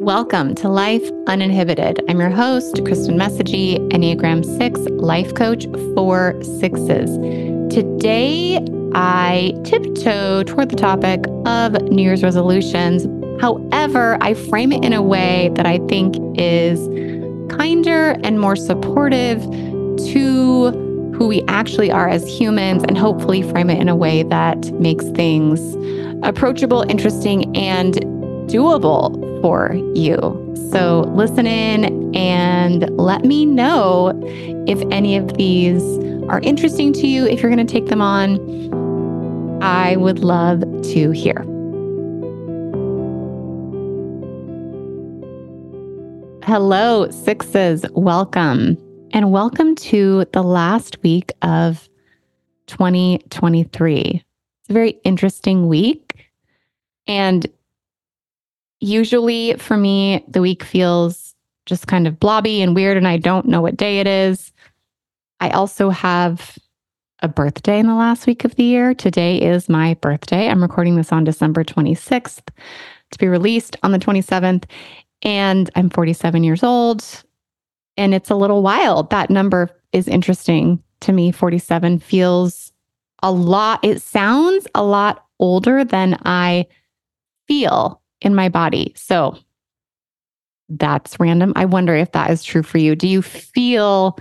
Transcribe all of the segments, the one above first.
Welcome to Life Uninhibited. I'm your host, Kristen Messagey, Enneagram 6 life coach for sixes. Today, I tiptoe toward the topic of New Year's resolutions. However, I frame it in a way that I think is kinder and more supportive to who we actually are as humans, and hopefully frame it in a way that makes things approachable, interesting, and doable for you. So listen in and let me know if any of these are interesting to you, if you're going to take them on. I would love to hear. Hello, sixes. Welcome. And welcome to the last week of 2023. It's a very interesting week. And usually for me, the week feels just kind of blobby and weird, and I don't know what day it is. I also have a birthday in the last week of the year. Today is my birthday. I'm recording this on December 26th to be released on the 27th. And I'm 47 years old. And it's a little wild. That number is interesting to me. 47 feels a lot, it sounds a lot older than I feel in my body. So that's random. I wonder if that is true for you. Do you feel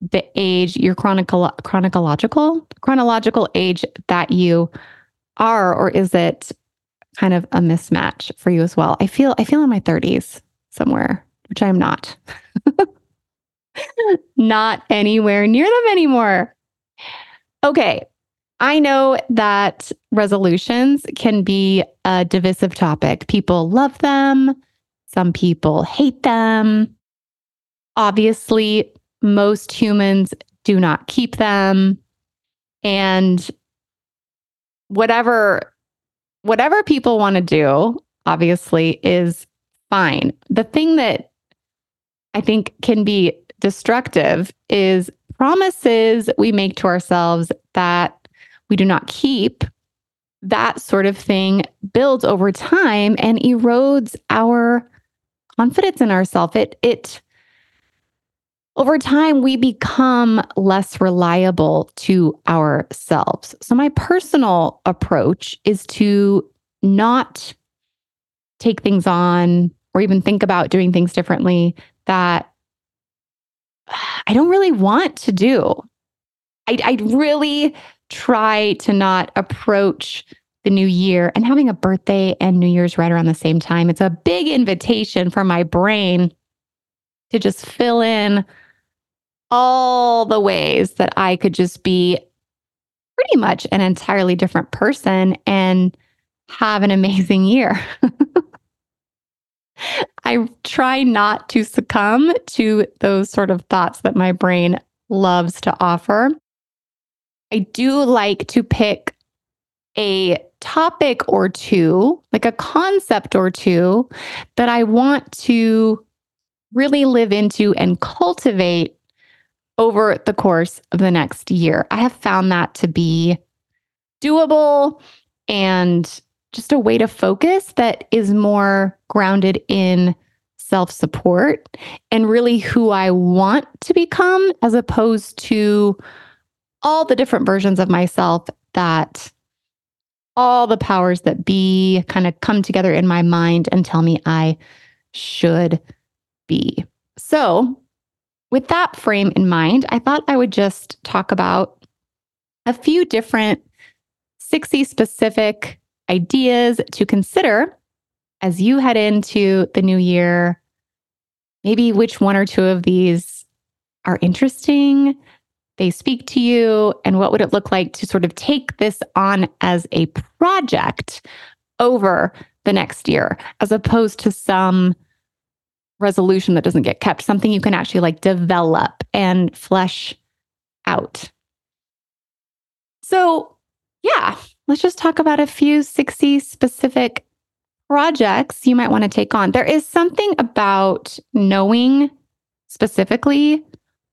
the age, your chronicle, chronological, chronological age that you are, or is it kind of a mismatch for you as well? I feel I feel in my 30s somewhere, which I'm not. not anywhere near them anymore. Okay, I know that resolutions can be a divisive topic. People love them, some people hate them. Obviously, most humans do not keep them. And whatever whatever people want to do, obviously is fine. The thing that I think can be destructive is promises we make to ourselves that we do not keep, that sort of thing builds over time and erodes our confidence in ourselves. It it over time we become less reliable to ourselves. So my personal approach is to not take things on or even think about doing things differently that I don't really want to do. I, I really try to not approach the new year and having a birthday and New Year's right around the same time. It's a big invitation for my brain to just fill in all the ways that I could just be pretty much an entirely different person and have an amazing year. I try not to succumb to those sort of thoughts that my brain loves to offer. I do like to pick a topic or two, like a concept or two that I want to really live into and cultivate over the course of the next year. I have found that to be doable and just a way to focus that is more grounded in self support and really who I want to become as opposed to all the different versions of myself that all the powers that be kind of come together in my mind and tell me I should be. So, with that frame in mind, I thought I would just talk about a few different 60 specific ideas to consider as you head into the new year. Maybe which one or two of these are interesting, they speak to you and what would it look like to sort of take this on as a project over the next year as opposed to some resolution that doesn't get kept something you can actually like develop and flesh out? So yeah let's just talk about a few 60 specific projects you might want to take on. There is something about knowing specifically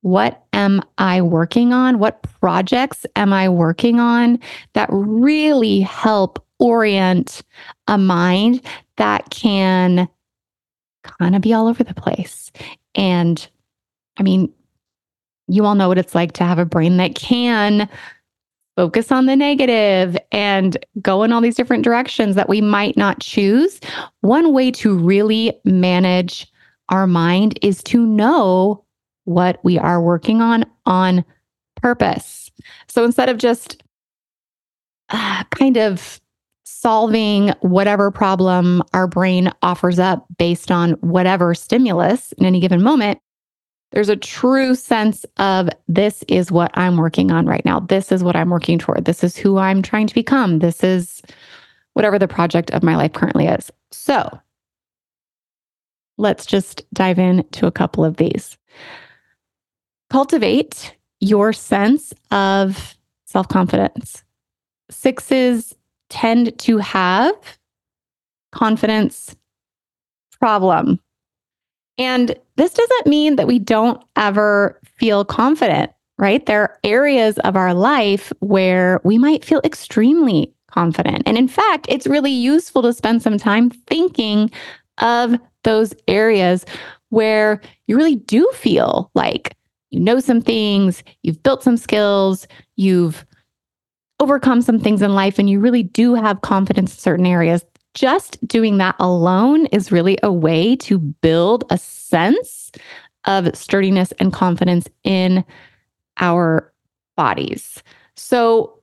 what am I working on? What projects am I working on that really help orient a mind that can kind of be all over the place. And I mean, you all know what it's like to have a brain that can focus on the negative and go in all these different directions that we might not choose. One way to really manage our mind is to know what we are working on on purpose. So instead of just uh, kind of solving whatever problem our brain offers up based on whatever stimulus in any given moment, there's a true sense of this is what I'm working on right now. This is what I'm working toward. This is who I'm trying to become. This is whatever the project of my life currently is. So let's just dive into a couple of these. Cultivate your sense of self confidence. Sixes tend to have confidence problem. And this doesn't mean that we don't ever feel confident, right? There are areas of our life where we might feel extremely confident. And in fact, it's really useful to spend some time thinking of those areas where you really do feel like you know some things, you've built some skills, you've overcome some things in life, and you really do have confidence in certain areas just doing that alone is really a way to build a sense of sturdiness and confidence in our bodies. So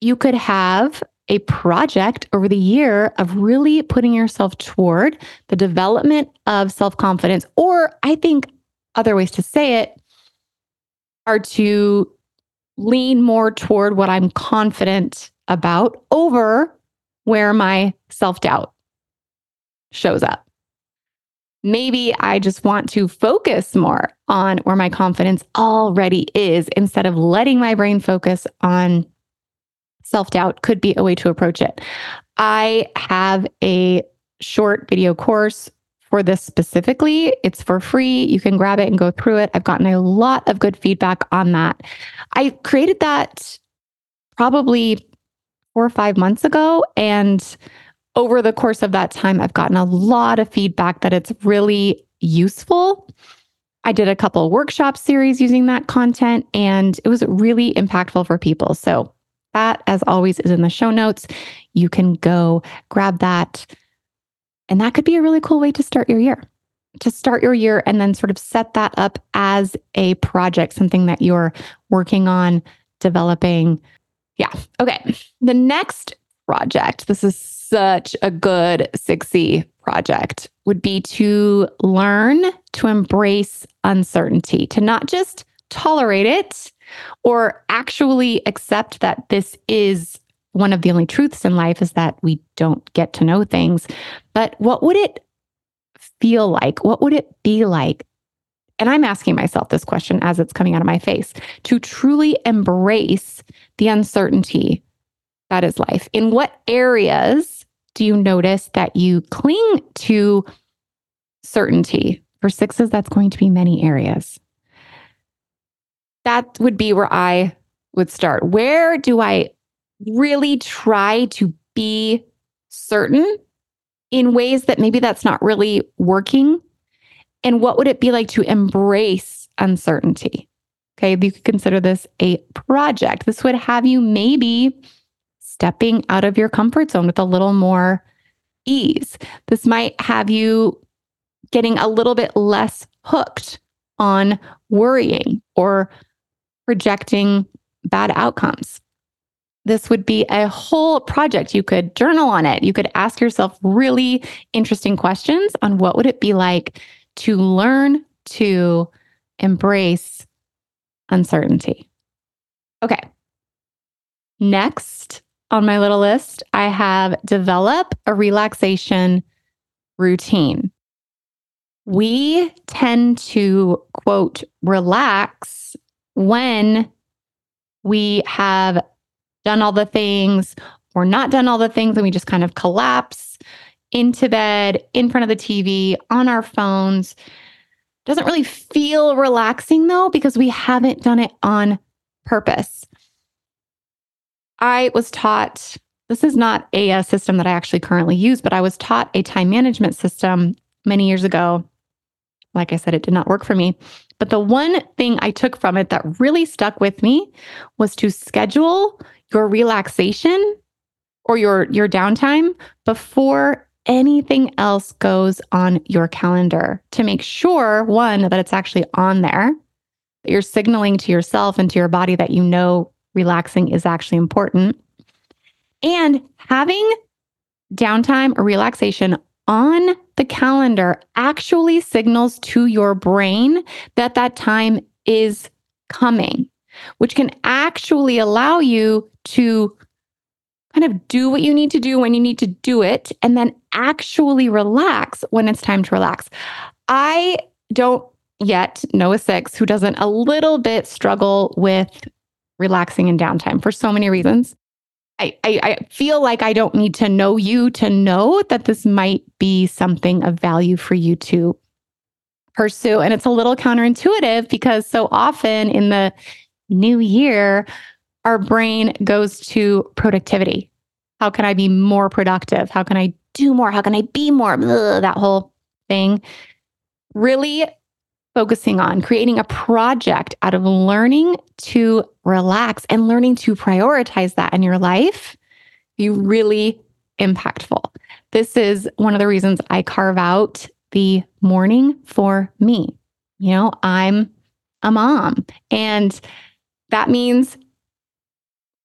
you could have a project over the year of really putting yourself toward the development of self confidence, or I think other ways to say it are to lean more toward what I'm confident about over where my self doubt shows up. Maybe I just want to focus more on where my confidence already is instead of letting my brain focus on self doubt, could be a way to approach it. I have a short video course for this specifically. It's for free. You can grab it and go through it. I've gotten a lot of good feedback on that. I created that probably four or five months ago. And over the course of that time, I've gotten a lot of feedback that it's really useful. I did a couple workshop series using that content, and it was really impactful for people. So, that, as always, is in the show notes. You can go grab that. And that could be a really cool way to start your year, to start your year and then sort of set that up as a project, something that you're working on, developing, yeah. Okay. The next project, this is such a good Sixy project, would be to learn to embrace uncertainty, to not just tolerate it or actually accept that this is one of the only truths in life is that we don't get to know things. But what would it feel like? What would it be like and I'm asking myself this question as it's coming out of my face to truly embrace the uncertainty that is life. In what areas do you notice that you cling to certainty? For sixes, that's going to be many areas. That would be where I would start. Where do I really try to be certain in ways that maybe that's not really working and what would it be like to embrace uncertainty? Okay, you could consider this a project. This would have you maybe stepping out of your comfort zone with a little more ease. This might have you getting a little bit less hooked on worrying or projecting bad outcomes. This would be a whole project. You could journal on it. You could ask yourself really interesting questions on what would it be like to learn to embrace uncertainty. Okay. Next on my little list, I have develop a relaxation routine. We tend to quote relax when we have done all the things or not done all the things and we just kind of collapse into bed, in front of the TV, on our phones. Doesn't really feel relaxing though, because we haven't done it on purpose. I was taught this is not a, a, system that I actually currently use, but I was taught a time management system many years ago like I said, it did not work for me. But the one thing I took from it that really stuck with me was to schedule your relaxation or your your downtime before anything else goes on your calendar to make sure one that it's actually on there that you're signaling to yourself and to your body that you know relaxing is actually important and having downtime or relaxation on the calendar actually signals to your brain that that time is coming, which can actually allow you to kind of do what you need to do when you need to do it and then actually relax when it's time to relax. I don't yet know a six who doesn't a little bit struggle with relaxing and downtime for so many reasons. I, I, I feel like I don't need to know you to know that this might be something of value for you to pursue. And it's a little counterintuitive because so often in the new year, our brain goes to productivity. How can I be more productive? How can I do more? How can I be more? That whole thing. Really focusing on creating a project out of learning to relax and learning to prioritize that in your life be really impactful. This is one of the reasons I carve out the morning for me. You know, I'm a mom, and that means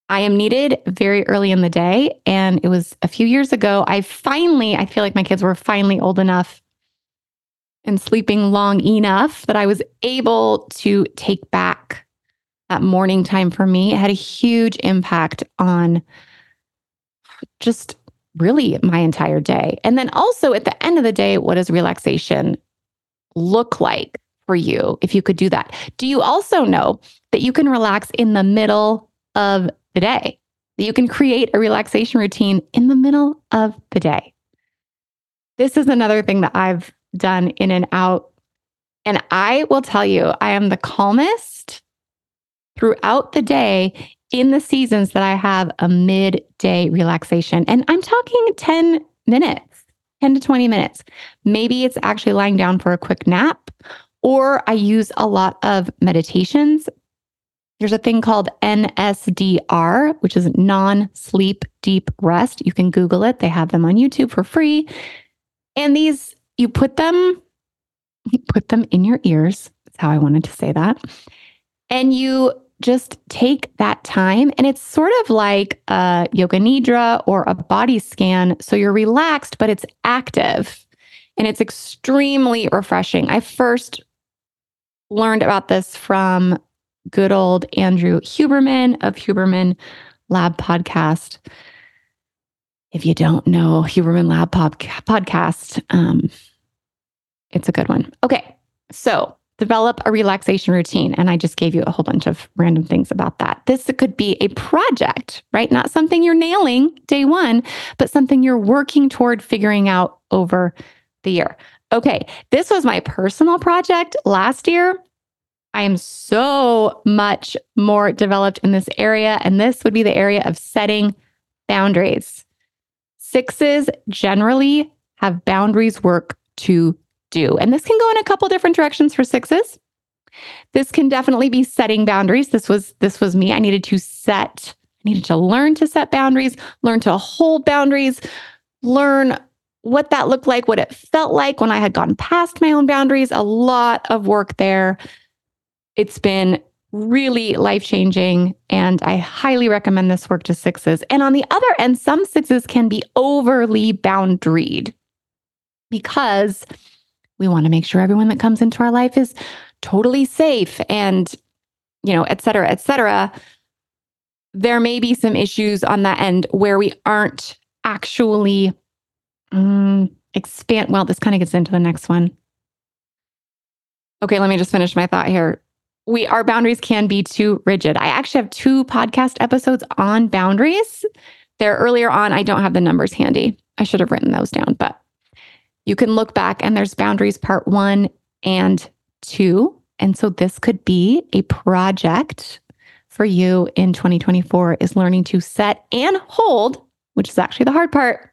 I am needed very early in the day. And it was a few years ago, I finally, I feel like my kids were finally old enough and sleeping long enough that I was able to take back that morning time for me. It had a huge impact on just really my entire day. And then also at the end of the day, what does relaxation look like for you if you could do that? Do you also know that you can relax in the middle of the day? That you can create a relaxation routine in the middle of the day. This is another thing that I've done in and out. And I will tell you, I am the calmest throughout the day in the seasons that I have a midday relaxation. And I'm talking 10 minutes, 10 to 20 minutes. Maybe it's actually lying down for a quick nap, or I use a lot of meditations. There's a thing called NSDR, which is non sleep deep rest. You can Google it, they have them on YouTube for free. And these you put them put them in your ears. That's how I wanted to say that. And you just take that time and it's sort of like a yoga nidra or a body scan so you're relaxed but it's active and it's extremely refreshing. I first learned about this from good old Andrew Huberman of Huberman Lab podcast. If you don't know Huberman Lab podcast, um, it's a good one. Okay. So develop a relaxation routine. And I just gave you a whole bunch of random things about that. This could be a project, right? Not something you're nailing day one, but something you're working toward figuring out over the year. Okay. This was my personal project last year. I am so much more developed in this area. And this would be the area of setting boundaries. Sixes generally have boundaries work to do. And this can go in a couple different directions for sixes. This can definitely be setting boundaries. This was this was me. I needed to set I needed to learn to set boundaries, learn to hold boundaries, learn what that looked like, what it felt like when I had gone past my own boundaries. A lot of work there. It's been really life changing. And I highly recommend this work to sixes. And on the other end, some sixes can be overly boundaried because we want to make sure everyone that comes into our life is totally safe and, you know, et cetera, et cetera. There may be some issues on that end where we aren't actually um, expand. Well, this kind of gets into the next one. Okay, let me just finish my thought here. We our boundaries can be too rigid. I actually have two podcast episodes on boundaries. They're earlier on. I don't have the numbers handy. I should have written those down, but you can look back and there's boundaries part one and two. And so this could be a project for you in 2024 is learning to set and hold, which is actually the hard part,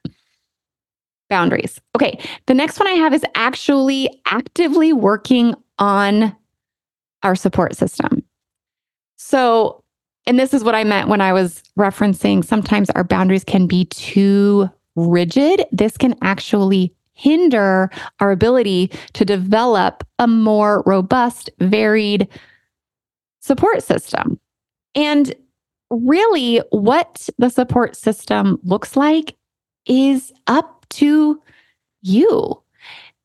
boundaries. Okay. The next one I have is actually actively working on our support system. So, and this is what I meant when I was referencing sometimes our boundaries can be too rigid. This can actually hinder our ability to develop a more robust, varied support system. And really, what the support system looks like is up to you.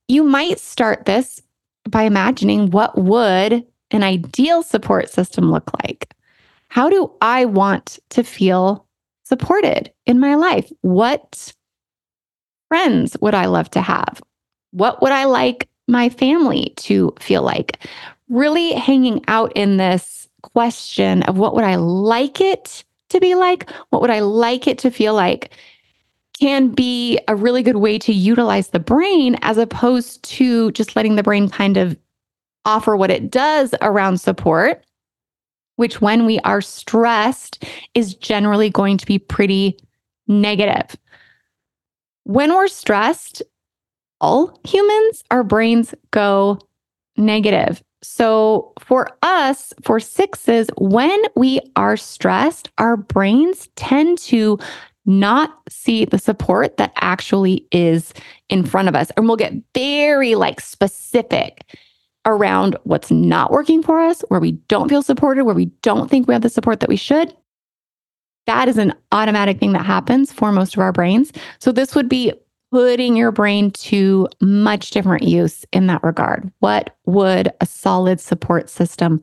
You might start this by imagining what would an ideal support system look like? How do I want to feel supported in my life? What friends would I love to have? What would I like my family to feel like? Really hanging out in this question of what would I like it to be like? What would I like it to feel like? Can be a really good way to utilize the brain as opposed to just letting the brain kind of offer what it does around support, which when we are stressed is generally going to be pretty negative. When we're stressed, all humans, our brains go negative. So, for us, for sixes, when we are stressed, our brains tend to not see the support that actually is in front of us. And we'll get very like specific around what's not working for us, where we don't feel supported, where we don't think we have the support that we should. That is an automatic thing that happens for most of our brains. So, this would be putting your brain to much different use in that regard. What would a solid support system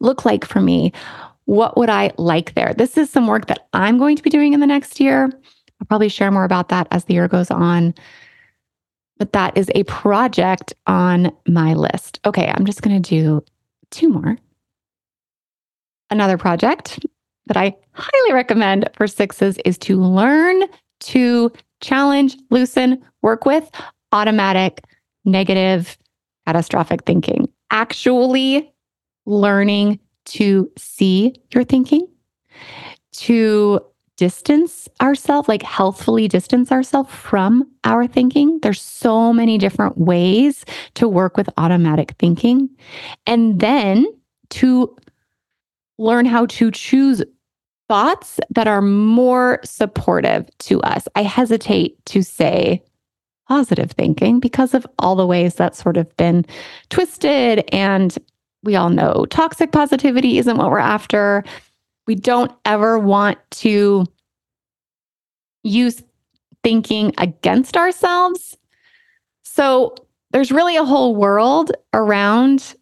look like for me? What would I like there? This is some work that I'm going to be doing in the next year. I'll probably share more about that as the year goes on but that is a project on my list. Okay, I'm just going to do two more. Another project that I highly recommend for sixes is to learn to challenge, loosen, work with automatic, negative, catastrophic thinking. Actually learning to see your thinking, to distance ourselves, like healthfully distance ourselves from our thinking. There's so many different ways to work with automatic thinking. And then to learn how to choose thoughts that are more supportive to us. I hesitate to say positive thinking because of all the ways that's sort of been twisted. And we all know toxic positivity isn't what we're after. We don't ever want to use thinking against ourselves. So there's really a whole world around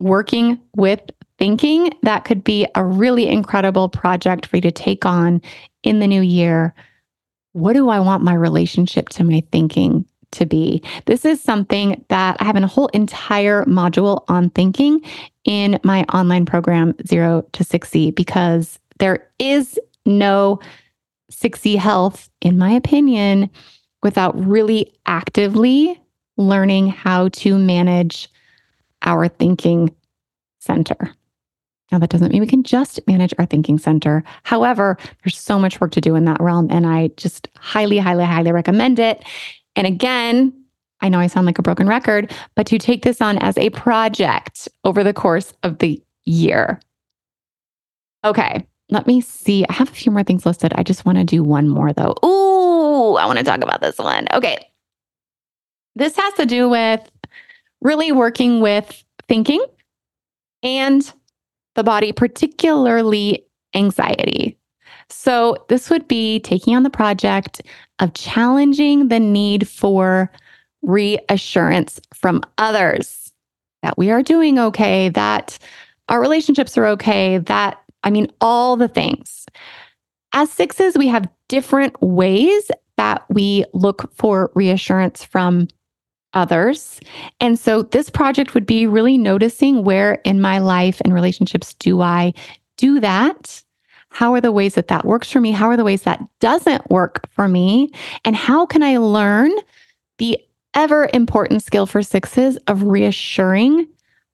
working with thinking that could be a really incredible project for you to take on in the new year. What do I want my relationship to my thinking to be? This is something that I have a whole entire module on thinking in my online program, Zero to Sixy, because there is no 60 health, in my opinion, without really actively learning how to manage our thinking center. Now, that doesn't mean we can just manage our thinking center. However, there's so much work to do in that realm, and I just highly, highly, highly recommend it. And again, I know I sound like a broken record, but to take this on as a project over the course of the year. Okay, let me see. I have a few more things listed. I just want to do one more though. Ooh, I want to talk about this one. Okay. This has to do with really working with thinking and the body, particularly anxiety. So, this would be taking on the project of challenging the need for reassurance from others that we are doing okay, that our relationships are okay, that, I mean, all the things. As sixes, we have different ways that we look for reassurance from others. And so this project would be really noticing where in my life and relationships do I do that? How are the ways that that works for me? How are the ways that doesn't work for me? And how can I learn the ever important skill for sixes of reassuring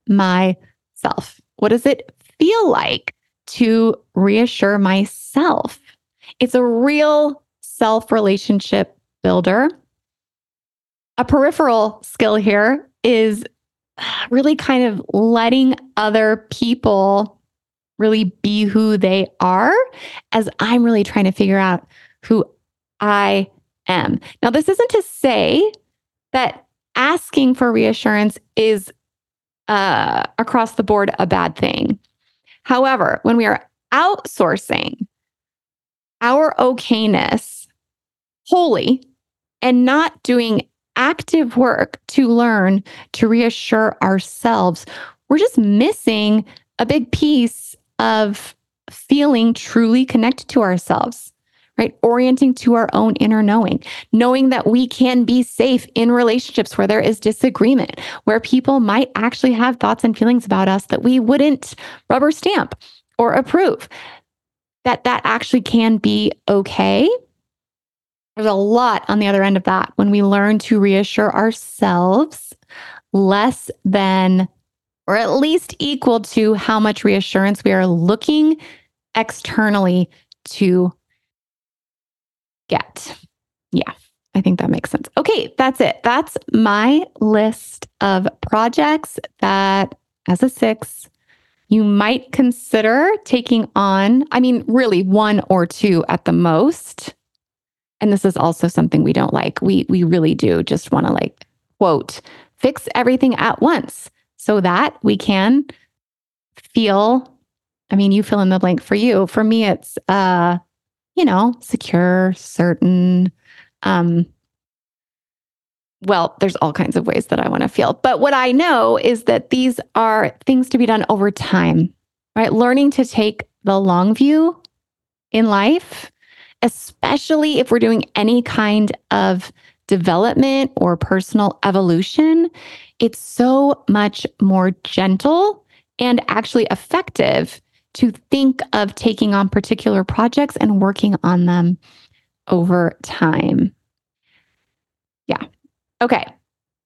myself. What does it feel like to reassure myself? It's a real self relationship builder. a peripheral skill here is really kind of letting other people really be who they are as I'm really trying to figure out who I am. Now, this isn't to say that asking for reassurance is uh, across the board a bad thing. However, when we are outsourcing our okayness wholly and not doing active work to learn to reassure ourselves, we're just missing a big piece of feeling truly connected to ourselves, right? Orienting to our own inner knowing, knowing that we can be safe in relationships where there is disagreement, where people might actually have thoughts and feelings about us that we wouldn't rubber stamp or approve, that that actually can be okay there's a lot on the other end of that when we learn to reassure ourselves less than or at least equal to how much reassurance we are looking externally to get. Yeah, I think that makes sense. Okay, that's it. That's my list of projects that, as a six, you might consider taking on. I mean, really, one or two at the most and this is also something we don't like. We we really do just want to like quote fix everything at once so that we can feel I mean, you fill in the blank for you. For me it's uh you know, secure, certain um well, there's all kinds of ways that I want to feel. But what I know is that these are things to be done over time, right? Learning to take the long view in life especially if we're doing any kind of development or personal evolution, it's so much more gentle and actually effective to think of taking on particular projects and working on them over time. Yeah. Okay.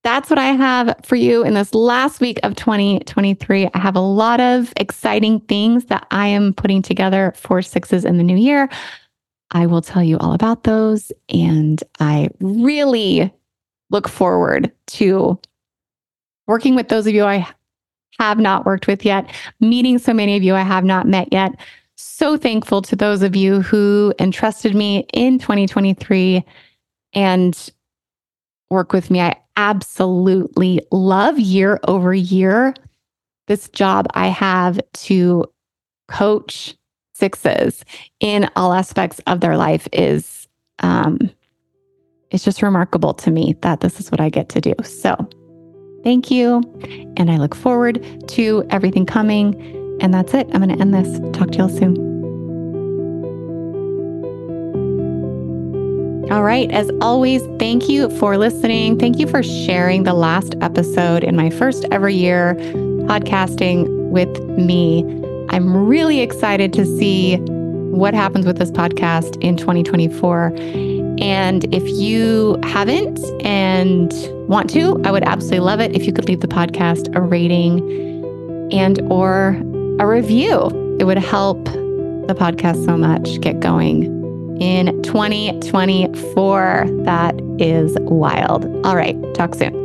That's what I have for you in this last week of 2023. I have a lot of exciting things that I am putting together for sixes in the new year. I will tell you all about those. And I really look forward to working with those of you I have not worked with yet, meeting so many of you I have not met yet. So thankful to those of you who entrusted me in 2023 and work with me. I absolutely love year over year this job I have to coach sixes in all aspects of their life is um it's just remarkable to me that this is what I get to do. So, thank you and I look forward to everything coming and that's it. I'm going to end this. Talk to y'all soon. All right. As always, thank you for listening. Thank you for sharing the last episode in my first ever year podcasting with me. I'm really excited to see what happens with this podcast in 2024. And if you haven't and want to, I would absolutely love it if you could leave the podcast a rating and or a review. It would help the podcast so much get going in 2024. That is wild. All right, talk soon.